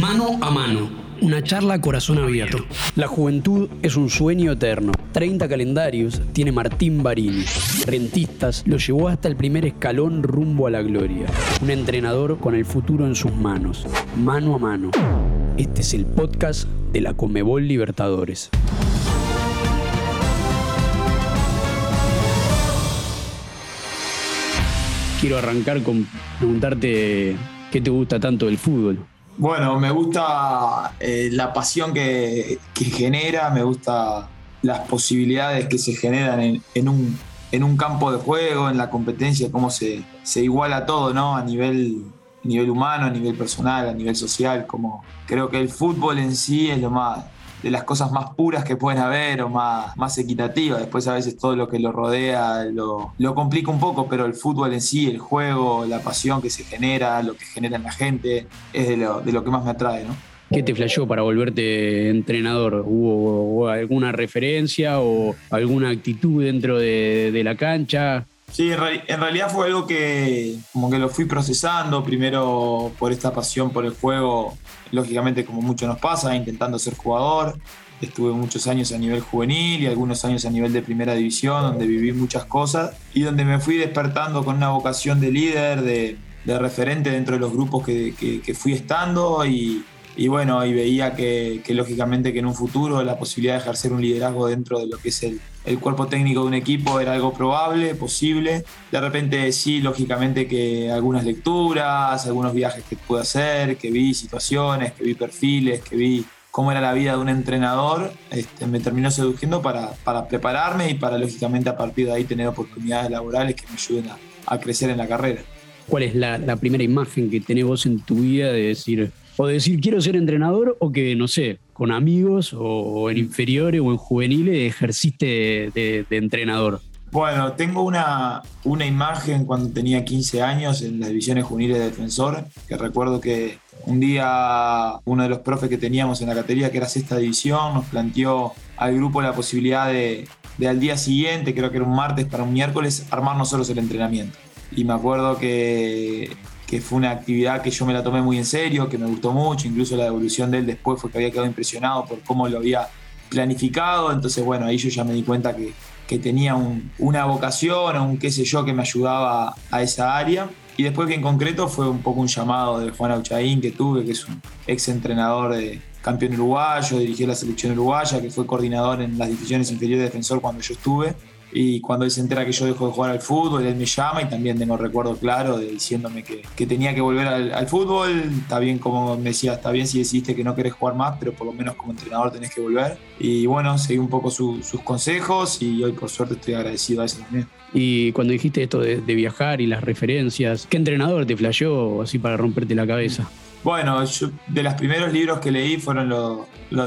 Mano a mano. Una charla a corazón abierto. La juventud es un sueño eterno. 30 calendarios tiene Martín Barini. Rentistas lo llevó hasta el primer escalón rumbo a la gloria. Un entrenador con el futuro en sus manos. Mano a mano. Este es el podcast de la Comebol Libertadores. Quiero arrancar con preguntarte qué te gusta tanto del fútbol. Bueno, me gusta eh, la pasión que, genera, me gusta las posibilidades que se generan en, un, en un campo de juego, en la competencia, cómo se, se iguala todo, ¿no? A nivel, nivel humano, a nivel personal, a nivel social, como creo que el fútbol en sí es lo más, de las cosas más puras que pueden haber o más, más equitativas. Después a veces todo lo que lo rodea lo, lo complica un poco, pero el fútbol en sí, el juego, la pasión que se genera, lo que genera en la gente, es de lo, de lo que más me atrae, ¿no? ¿Qué te flasheó para volverte entrenador? ¿Hubo, alguna referencia o alguna actitud dentro de, de la cancha? Sí, en, realidad fue algo que como que lo fui procesando, primero por esta pasión por el juego, lógicamente como mucho nos pasa, intentando ser jugador. Estuve muchos años a nivel juvenil y algunos años a nivel de primera división, donde viví muchas cosas y donde me fui despertando con una vocación de líder, de, referente dentro de los grupos que, que fui estando y, y bueno, y veía que, lógicamente que en un futuro la posibilidad de ejercer un liderazgo dentro de lo que es el, el, cuerpo técnico de un equipo era algo probable, posible. De repente sí, lógicamente que algunas lecturas, algunos viajes que pude hacer, que vi situaciones, que vi perfiles, que vi cómo era la vida de un entrenador, este, me terminó seduciendo para, para, prepararme y para lógicamente a partir de ahí tener oportunidades laborales que me ayuden a, a crecer en la carrera. ¿Cuál es la, la primera imagen que tenés vos en tu vida de decir, o decir quiero ser entrenador o que, no sé, con amigos o, en inferiores o en juveniles ejerciste de, entrenador? Bueno, tengo una, una imagen cuando tenía 15 años en las divisiones juveniles de defensor, que recuerdo que un día uno de los profes que teníamos en la categoría, que era sexta división, nos planteó al grupo la posibilidad de, de al día siguiente, creo que era un martes para un miércoles, armar nosotros el entrenamiento. Y me acuerdo que que fue una actividad que yo me la tomé muy en serio, que me gustó mucho, incluso la devolución de él después fue que había quedado impresionado por cómo lo había planificado, entonces bueno, ahí yo ya me di cuenta que, que tenía una vocación o un qué sé yo que me ayudaba a esa área. Y después que en concreto fue un poco un llamado de Juan Auchaín que tuve, que es un ex entrenador de campeón uruguayo, dirigió la selección uruguaya, que fue coordinador en las divisiones inferiores de defensor cuando yo estuve y cuando él se entera que yo dejo de jugar al fútbol, él me llama y también tengo recuerdo claro de diciéndome que, que tenía que volver al, fútbol. Está bien, como me decía, está bien si decidiste que no querés jugar más, pero por lo menos como entrenador tenés que volver. Y bueno, seguí un poco sus consejos y hoy por suerte estoy agradecido a eso también. Y cuando dijiste esto de, viajar y las referencias, ¿qué entrenador te flasheó así para romperte la cabeza? Bueno, de los primeros libros que leí fueron los,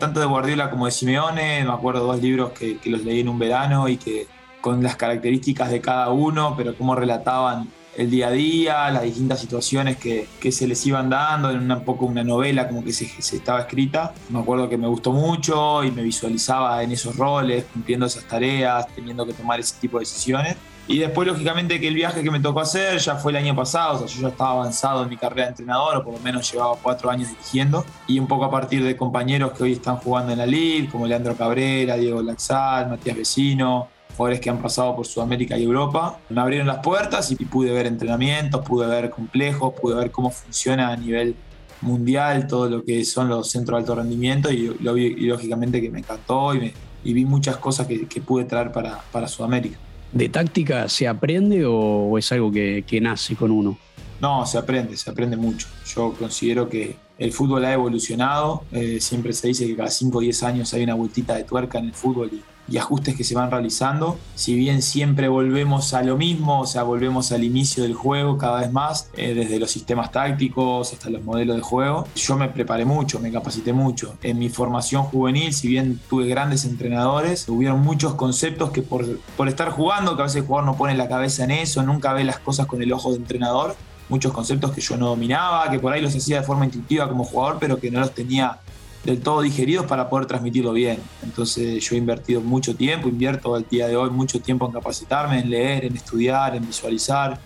tanto de Guardiola como de Simeone. Me acuerdo dos libros que, que los leí en un verano y que con las características de cada uno, pero cómo relataban el día a día, las distintas situaciones que, que se les iban dando, en un poco una novela como que se, se, estaba escrita. Me acuerdo que me gustó mucho y me visualizaba en esos roles, cumpliendo esas tareas, teniendo que tomar ese tipo de decisiones. Y después, lógicamente, que el viaje que me tocó hacer ya fue el año pasado, o sea, yo ya estaba avanzado en mi carrera de entrenador, o por lo menos llevaba cuatro años dirigiendo, y un poco a partir de compañeros que hoy están jugando en la Liga, como Leandro Cabrera, Diego Laxal, Matías Vecino, jugadores que han pasado por Sudamérica y Europa. Me abrieron las puertas y pude ver entrenamientos, pude ver complejos, pude ver cómo funciona a nivel mundial todo lo que son los centros de alto rendimiento y, lo vi, lógicamente que me encantó y, vi muchas cosas que, pude traer para, para, Sudamérica. ¿De táctica se aprende o, es algo que, nace con uno? No, se aprende, se aprende mucho. Yo considero que el fútbol ha evolucionado. Eh, siempre se dice que cada 5 o 10 años hay una vueltita de tuerca en el fútbol y, y ajustes que se van realizando. Si bien siempre volvemos a lo mismo, o sea, volvemos al inicio del juego cada vez más, eh, desde los sistemas tácticos hasta los modelos de juego, yo me preparé mucho, me capacité mucho. En mi formación juvenil, si bien tuve grandes entrenadores, hubieron muchos conceptos que por, por estar jugando, que a veces el jugador no pone la cabeza en eso, nunca ve las cosas con el ojo de entrenador, muchos conceptos que yo no dominaba, que por ahí los hacía de forma intuitiva como jugador, pero que no los tenía del todo digeridos para poder transmitirlo bien. Entonces yo he invertido mucho tiempo, invierto al día de hoy mucho tiempo en capacitarme, en leer, en estudiar, en visualizar,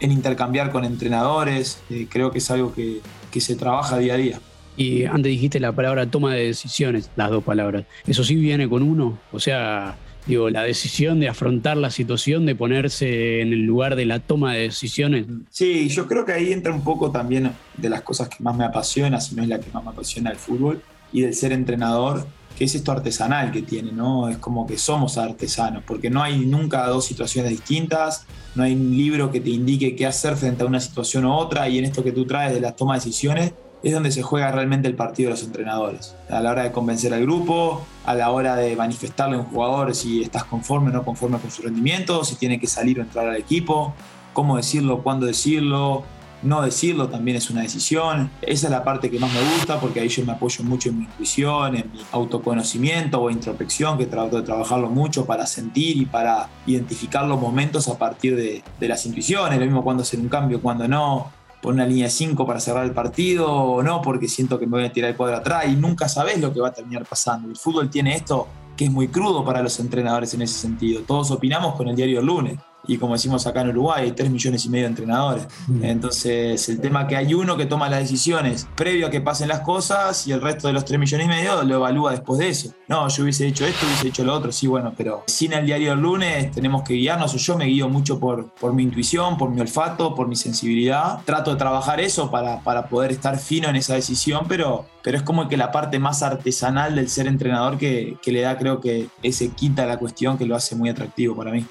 en intercambiar con entrenadores. Eh, creo que es algo que, que se trabaja día a día. Y antes dijiste la palabra toma de decisiones, las dos palabras. ¿Eso sí viene con uno? O sea, digo, la decisión de afrontar la situación, de ponerse en el lugar de la toma de decisiones. Sí, yo creo que ahí entra un poco también de las cosas que más me apasiona, si no es la que más me apasiona el fútbol, y del ser entrenador, que es esto artesanal que tiene, ¿no? Es como que somos artesanos, porque no hay nunca dos situaciones distintas, no hay un libro que te indique qué hacer frente a una situación u otra, y en esto que tú traes de la toma de decisiones, es donde se juega realmente el partido de los entrenadores. A la hora de convencer al grupo, a la hora de manifestarle a un jugador si estás conforme o no conforme con su rendimiento, si tiene que salir o entrar al equipo, cómo decirlo, cuándo decirlo, no decirlo también es una decisión. Esa es la parte que más me gusta porque ahí yo me apoyo mucho en mi intuición, en mi autoconocimiento o introspección, que trato de trabajarlo mucho para sentir y para identificar los momentos a partir de, de las intuiciones. Lo mismo cuando hacer un cambio, cuando no. Poner una línea 5 para cerrar el partido o no, porque siento que me voy a tirar el cuadro atrás y nunca sabes lo que va a terminar pasando. El fútbol tiene esto que es muy crudo para los entrenadores en ese sentido. Todos opinamos con el diario lunes y como decimos acá en Uruguay, hay 3 millones y medio de entrenadores. Entonces, el tema que hay uno que toma las decisiones previo a que pasen las cosas y el resto de los 3 millones y medio lo evalúa después de eso. No, yo hubiese hecho esto, hubiese hecho lo otro, sí, bueno, pero sin el diario del lunes tenemos que guiarnos, o yo me guío mucho por, por mi intuición, por mi olfato, por mi sensibilidad. Trato de trabajar eso para, para poder estar fino en esa decisión, pero, pero es como que la parte más artesanal del ser entrenador que, que le da, creo que ese quita la cuestión que lo hace muy atractivo para mí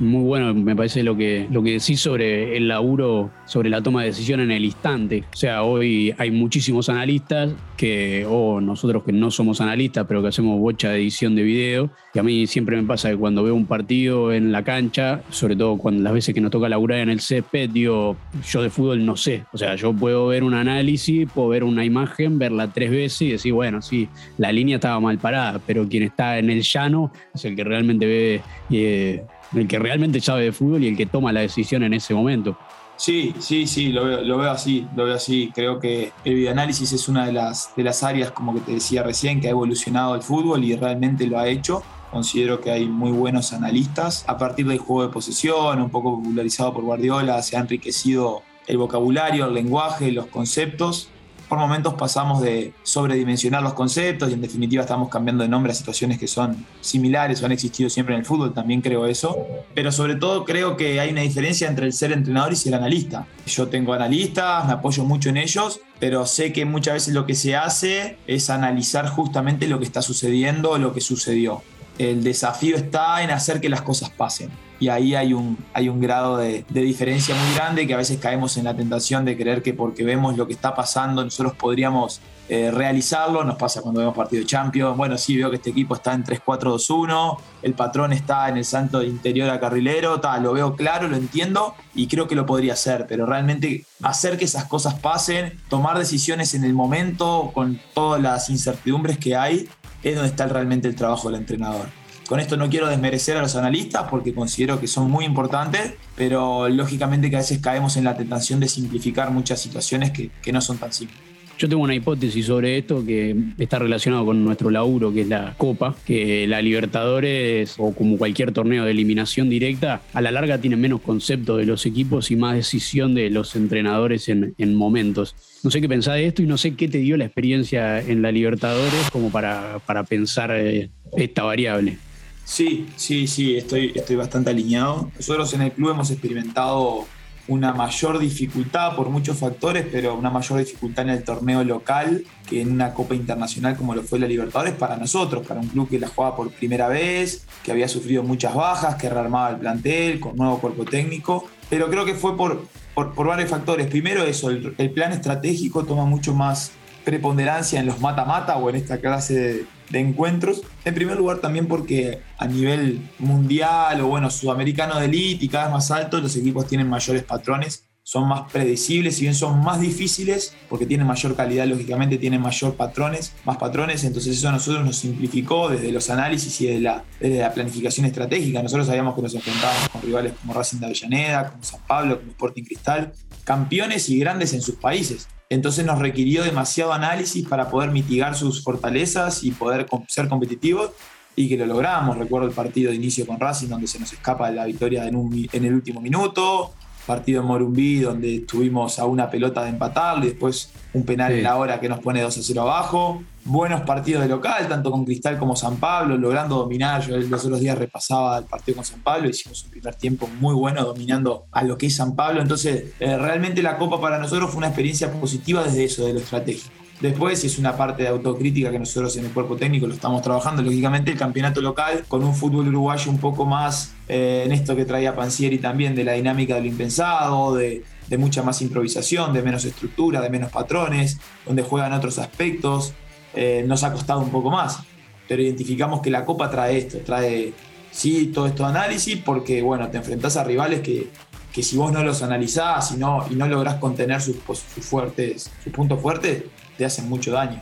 muy bueno, me parece lo que, lo que decís sobre el laburo, sobre la toma de decisión en el instante. O sea, hoy hay muchísimos analistas que, o nosotros que no somos analistas, pero que hacemos bocha de edición de video, y a mí siempre me pasa que cuando veo un partido en la cancha, sobre todo cuando las veces que nos toca laburar en el césped, digo, yo de fútbol no sé. O sea, yo puedo ver un análisis, puedo ver una imagen, verla tres veces y decir, bueno, sí, la línea estaba mal parada, pero quien está en el llano es el que realmente ve... Eh, el que realmente sabe de fútbol y el que toma la decisión en ese momento. Sí, sí, sí, lo veo, así, lo veo así. Creo que el videoanálisis es una de las, de las áreas, como que te decía recién, que ha evolucionado el fútbol y realmente lo ha hecho. Considero que hay muy buenos analistas. A partir del juego de posesión, un poco popularizado por Guardiola, se ha enriquecido el vocabulario, el lenguaje, los conceptos por momentos pasamos de sobredimensionar los conceptos y en definitiva estamos cambiando de nombre a situaciones que son similares o han existido siempre en el fútbol, también creo eso. Pero sobre todo creo que hay una diferencia entre el ser entrenador y ser analista. Yo tengo analistas, me apoyo mucho en ellos, pero sé que muchas veces lo que se hace es analizar justamente lo que está sucediendo o lo que sucedió. El desafío está en hacer que las cosas pasen y ahí hay un, hay un grado de, diferencia muy grande que a veces caemos en la tentación de creer que porque vemos lo que está pasando nosotros podríamos eh, realizarlo. Nos pasa cuando vemos partido de Champions. Bueno, sí, veo que este equipo está en 3-4-2-1, el patrón está en el santo interior a carrilero, tal, lo veo claro, lo entiendo y creo que lo podría hacer, pero realmente hacer que esas cosas pasen, tomar decisiones en el momento con todas las incertidumbres que hay, es donde está realmente el trabajo del entrenador. Con esto no quiero desmerecer a los analistas porque considero que son muy importantes, pero lógicamente que a veces caemos en la tentación de simplificar muchas situaciones que, no son tan simples. Yo tengo una hipótesis sobre esto que está relacionado con nuestro laburo, que es la Copa, que la Libertadores o como cualquier torneo de eliminación directa, a la larga tiene menos concepto de los equipos y más decisión de los entrenadores en, momentos. No sé qué pensás de esto y no sé qué te dio la experiencia en la Libertadores como para, para pensar eh, esta variable. Sí, sí, sí, estoy, estoy bastante alineado. Nosotros en el club hemos experimentado una mayor dificultad por muchos factores, pero una mayor dificultad en el torneo local que en una Copa Internacional como lo fue la Libertadores para nosotros, para un club que la jugaba por primera vez, que había sufrido muchas bajas, que rearmaba el plantel con nuevo cuerpo técnico. Pero creo que fue por, por, varios factores. Primero eso, el, el plan estratégico toma mucho más preponderancia en los mata-mata o en esta clase de, encuentros. En primer lugar también porque a nivel mundial o bueno, sudamericano de elite y cada vez más alto, los equipos tienen mayores patrones, son más predecibles, si bien son más difíciles, porque tienen mayor calidad, lógicamente tienen mayor patrones, más patrones, entonces eso a nosotros nos simplificó desde los análisis y desde la, desde la planificación estratégica. Nosotros sabíamos que nos enfrentábamos con rivales como Racing de Avellaneda, como San Pablo, como Sporting Cristal, campeones y grandes en sus países. Entonces nos requirió demasiado análisis para poder mitigar sus fortalezas y poder ser competitivos y que lo logramos. Recuerdo el partido de inicio con Racing donde se nos escapa la victoria en, el último minuto. Partido en Morumbí donde estuvimos a una pelota de empatar y después un penal en la hora que nos pone 2 a 0 abajo. Buenos partidos de local, tanto con Cristal como San Pablo, logrando dominar. Yo los otros días repasaba el partido con San Pablo, hicimos un primer tiempo muy bueno dominando a lo que es San Pablo. Entonces, eh, realmente la Copa para nosotros fue una experiencia positiva desde eso, de lo estratégico. Después, es una parte de autocrítica que nosotros en el cuerpo técnico lo estamos trabajando, lógicamente el campeonato local con un fútbol uruguayo un poco más eh, en esto que traía Pansieri también, de la dinámica del impensado, de, mucha más improvisación, de menos estructura, de menos patrones, donde juegan otros aspectos, eh, nos ha costado un poco más. Pero identificamos que la Copa trae esto, trae, sí, todo esto de análisis, porque, bueno, te enfrentás a rivales que, que si vos no los analizás y no, y no lográs contener sus, sus, fuertes, sus puntos fuertes, te hacen mucho daño.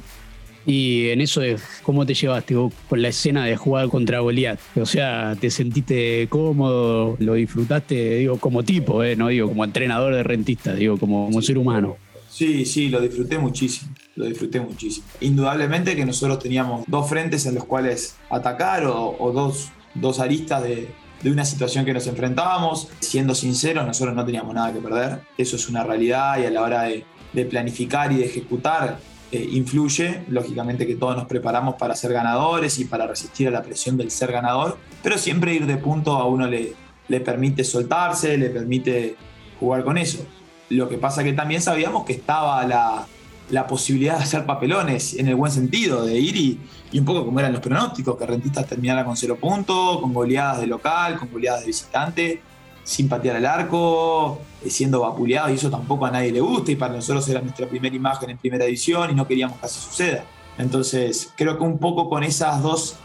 Y en eso, de ¿cómo te llevaste con la escena de jugar contra Goliat? O sea, ¿te sentiste cómodo? ¿Lo disfrutaste, digo, como tipo, eh? no digo como entrenador de rentistas, digo, como, como ser humano? Sí, sí, lo disfruté muchísimo, lo disfruté muchísimo. Indudablemente que nosotros teníamos dos frentes en los cuales atacar o, dos, dos aristas de, de una situación que nos enfrentábamos. Siendo sinceros, nosotros no teníamos nada que perder. Eso es una realidad y a la hora de, de planificar y de ejecutar eh, influye. Lógicamente que todos nos preparamos para ser ganadores y para resistir a la presión del ser ganador, pero siempre ir de punto a uno le, le permite soltarse, le permite jugar con eso. Lo que pasa que también sabíamos que estaba la, la posibilidad de hacer papelones en el buen sentido, de ir y, y, un poco como eran los pronósticos, que Rentistas terminara con cero puntos, con goleadas de local, con goleadas de visitante, sin patear el arco, eh, siendo vapuleado, y eso tampoco a nadie le gusta, y para nosotros era nuestra primera imagen en primera edición y no queríamos que así suceda. Entonces, creo que un poco con esas dos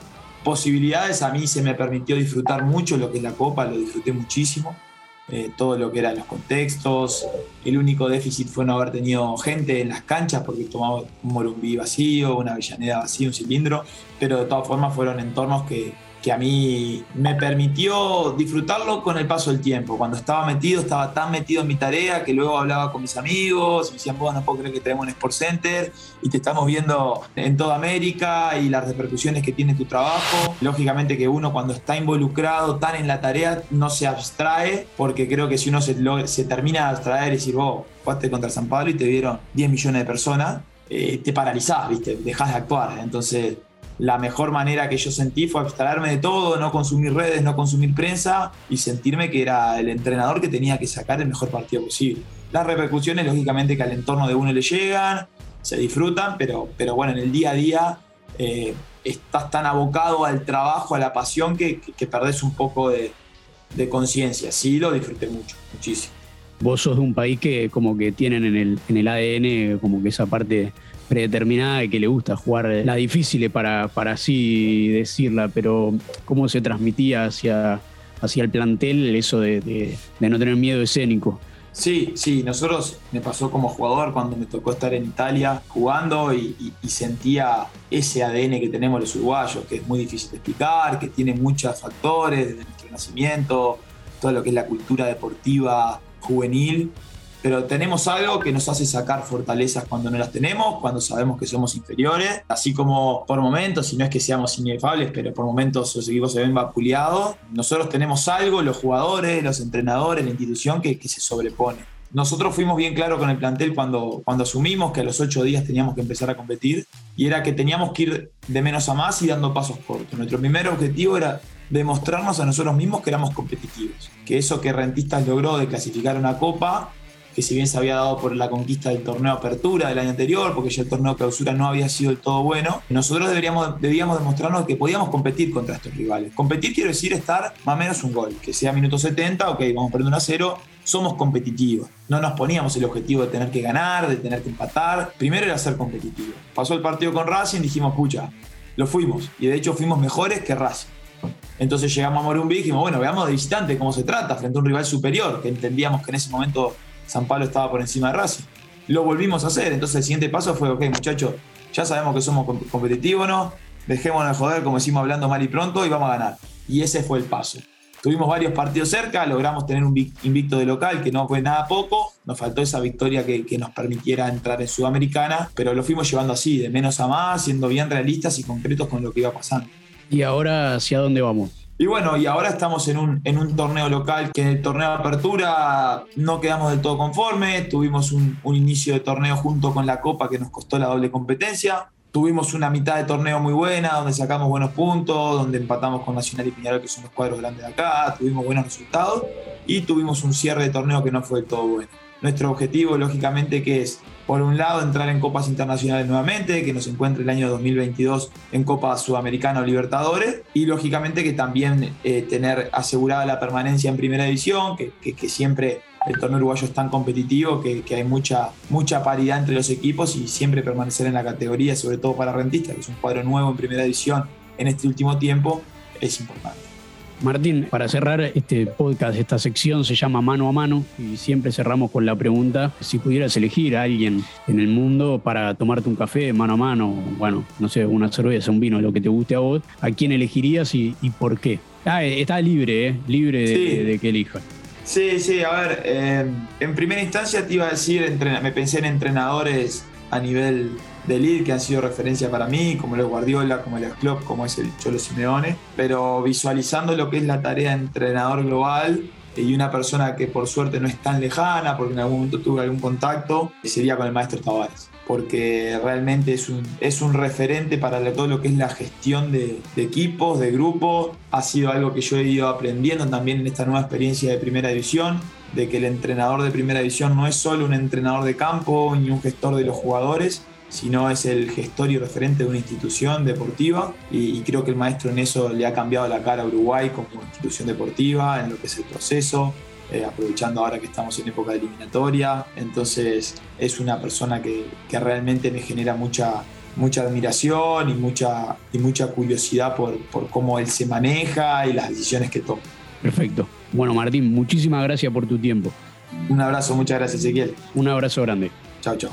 posibilidades a mí se me permitió disfrutar mucho lo que es la Copa, lo disfruté muchísimo. Eh, todo lo que eran los contextos. El único déficit fue no haber tenido gente en las canchas porque tomamos un Morumbí vacío, una Avellaneda vacío, un cilindro, pero de todas formas fueron entornos que, que a mí me permitió disfrutarlo con el paso del tiempo. Cuando estaba metido, estaba tan metido en mi tarea que luego hablaba con mis amigos, me decían, vos no puedo creer que tenemos un Sport Center y te estamos viendo en toda América y las repercusiones que tiene tu trabajo. Lógicamente que uno cuando está involucrado tan en la tarea no se abstrae, porque creo que si uno se, se termina de abstraer y decir, vos jugaste contra San Pablo y te vieron 10 millones de personas, eh, te paralizás, ¿viste? Dejás de actuar. Entonces la mejor manera que yo sentí fue abstraerme de todo, no consumir redes, no consumir prensa y sentirme que era el entrenador que tenía que sacar el mejor partido posible. Las repercusiones, lógicamente, que al entorno de uno le llegan, se disfrutan, pero, pero bueno, en el día a día eh, estás tan abocado al trabajo, a la pasión, que, que, perdés un poco de, de conciencia. Sí, lo disfruté mucho, muchísimo. Vos sos de un país que como que tienen en el, en el ADN como que esa parte predeterminada y que le gusta jugar la difícil para, para así decirla, pero cómo se transmitía hacia, hacia el plantel eso de, no tener miedo escénico. Sí, sí, nosotros me pasó como jugador cuando me tocó estar en Italia jugando y, sentía ese ADN que tenemos los uruguayos, que es muy difícil de explicar, que tiene muchos factores desde nuestro nacimiento, todo lo que es la cultura deportiva juvenil pero tenemos algo que nos hace sacar fortalezas cuando no las tenemos, cuando sabemos que somos inferiores, así como por momentos, y no es que seamos inefables, pero por momentos los equipos se ven vapuleados, nosotros tenemos algo, los jugadores, los entrenadores, la institución, que, que se sobrepone. Nosotros fuimos bien claros con el plantel cuando, cuando asumimos que a los ocho días teníamos que empezar a competir y era que teníamos que ir de menos a más y dando pasos cortos. Nuestro primer objetivo era demostrarnos a nosotros mismos que éramos competitivos, que eso que Rentistas logró de clasificar una copa que si bien se había dado por la conquista del torneo Apertura del año anterior, porque ya el torneo Clausura no había sido del todo bueno, nosotros deberíamos, debíamos demostrarnos que podíamos competir contra estos rivales. Competir quiero decir estar más o menos un gol, que sea minuto 70, ok, vamos perdiendo 1 a 0, somos competitivos. No nos poníamos el objetivo de tener que ganar, de tener que empatar. Primero era ser competitivo. Pasó el partido con Racing, dijimos, pucha, lo fuimos. Y de hecho fuimos mejores que Racing. Entonces llegamos a Morumbí y dijimos, bueno, veamos de visitante cómo se trata frente a un rival superior, que entendíamos que en ese momento San Pablo estaba por encima de Racing. Lo volvimos a hacer, entonces el siguiente paso fue, ok muchachos, ya sabemos que somos competitivos, ¿no? Dejémonos de joder, como decimos hablando mal y pronto, y vamos a ganar. Y ese fue el paso. Tuvimos varios partidos cerca, logramos tener un invicto de local que no fue nada poco, nos faltó esa victoria que, que, nos permitiera entrar en Sudamericana, pero lo fuimos llevando así, de menos a más, siendo bien realistas y concretos con lo que iba pasando. ¿Y ahora hacia dónde vamos? Y bueno, y ahora estamos en un, en un torneo local que en el torneo de apertura no quedamos del todo conformes, tuvimos un, un inicio de torneo junto con la Copa que nos costó la doble competencia, tuvimos una mitad de torneo muy buena, donde sacamos buenos puntos, donde empatamos con Nacional y Piñarol, que son los cuadros grandes de acá, tuvimos buenos resultados y tuvimos un cierre de torneo que no fue del todo bueno. Nuestro objetivo, lógicamente, que es, por un lado, entrar en copas internacionales nuevamente, que nos encuentre el año 2022 en Copa Sudamericana o Libertadores, y lógicamente que también eh, tener asegurada la permanencia en Primera División, que, siempre el torneo uruguayo es tan competitivo que, que, hay mucha, mucha paridad entre los equipos y siempre permanecer en la categoría, sobre todo para rentistas, que es un cuadro nuevo en primera división en este último tiempo, es importante. Martín, para cerrar este podcast, esta sección se llama Mano a Mano y siempre cerramos con la pregunta, si pudieras elegir a alguien en el mundo para tomarte un café mano a mano, bueno, no sé, una cerveza, un vino, lo que te guste a vos, ¿a quién elegirías y, y por qué? Ah, está libre, ¿eh? libre de, sí. de, de que elijas. Sí, sí, a ver, eh, en primera instancia te iba a decir, me pensé en entrenadores a nivel de lead que han sido referencia para mí, como el Guardiola, como el Klopp, como es el Cholo Simeone, pero visualizando lo que es la tarea de entrenador global y una persona que por suerte no es tan lejana, porque en algún momento tuve algún contacto, sería con el maestro Tavares porque realmente es un, es un referente para todo lo que es la gestión de, de, equipos, de grupos. Ha sido algo que yo he ido aprendiendo también en esta nueva experiencia de primera división, de que el entrenador de primera división no es solo un entrenador de campo ni un gestor de los jugadores, sino es el gestor y referente de una institución deportiva y, y, creo que el maestro en eso le ha cambiado la cara a Uruguay como institución deportiva, en lo que es el proceso, eh, aprovechando ahora que estamos en época de eliminatoria. Entonces es una persona que, que realmente me genera mucha, mucha admiración y mucha, y mucha curiosidad por, por cómo él se maneja y las decisiones que toma. Perfecto. Bueno, Martín, muchísimas gracias por tu tiempo. Un abrazo, muchas gracias, Ezequiel. Un abrazo grande. Chao, chao.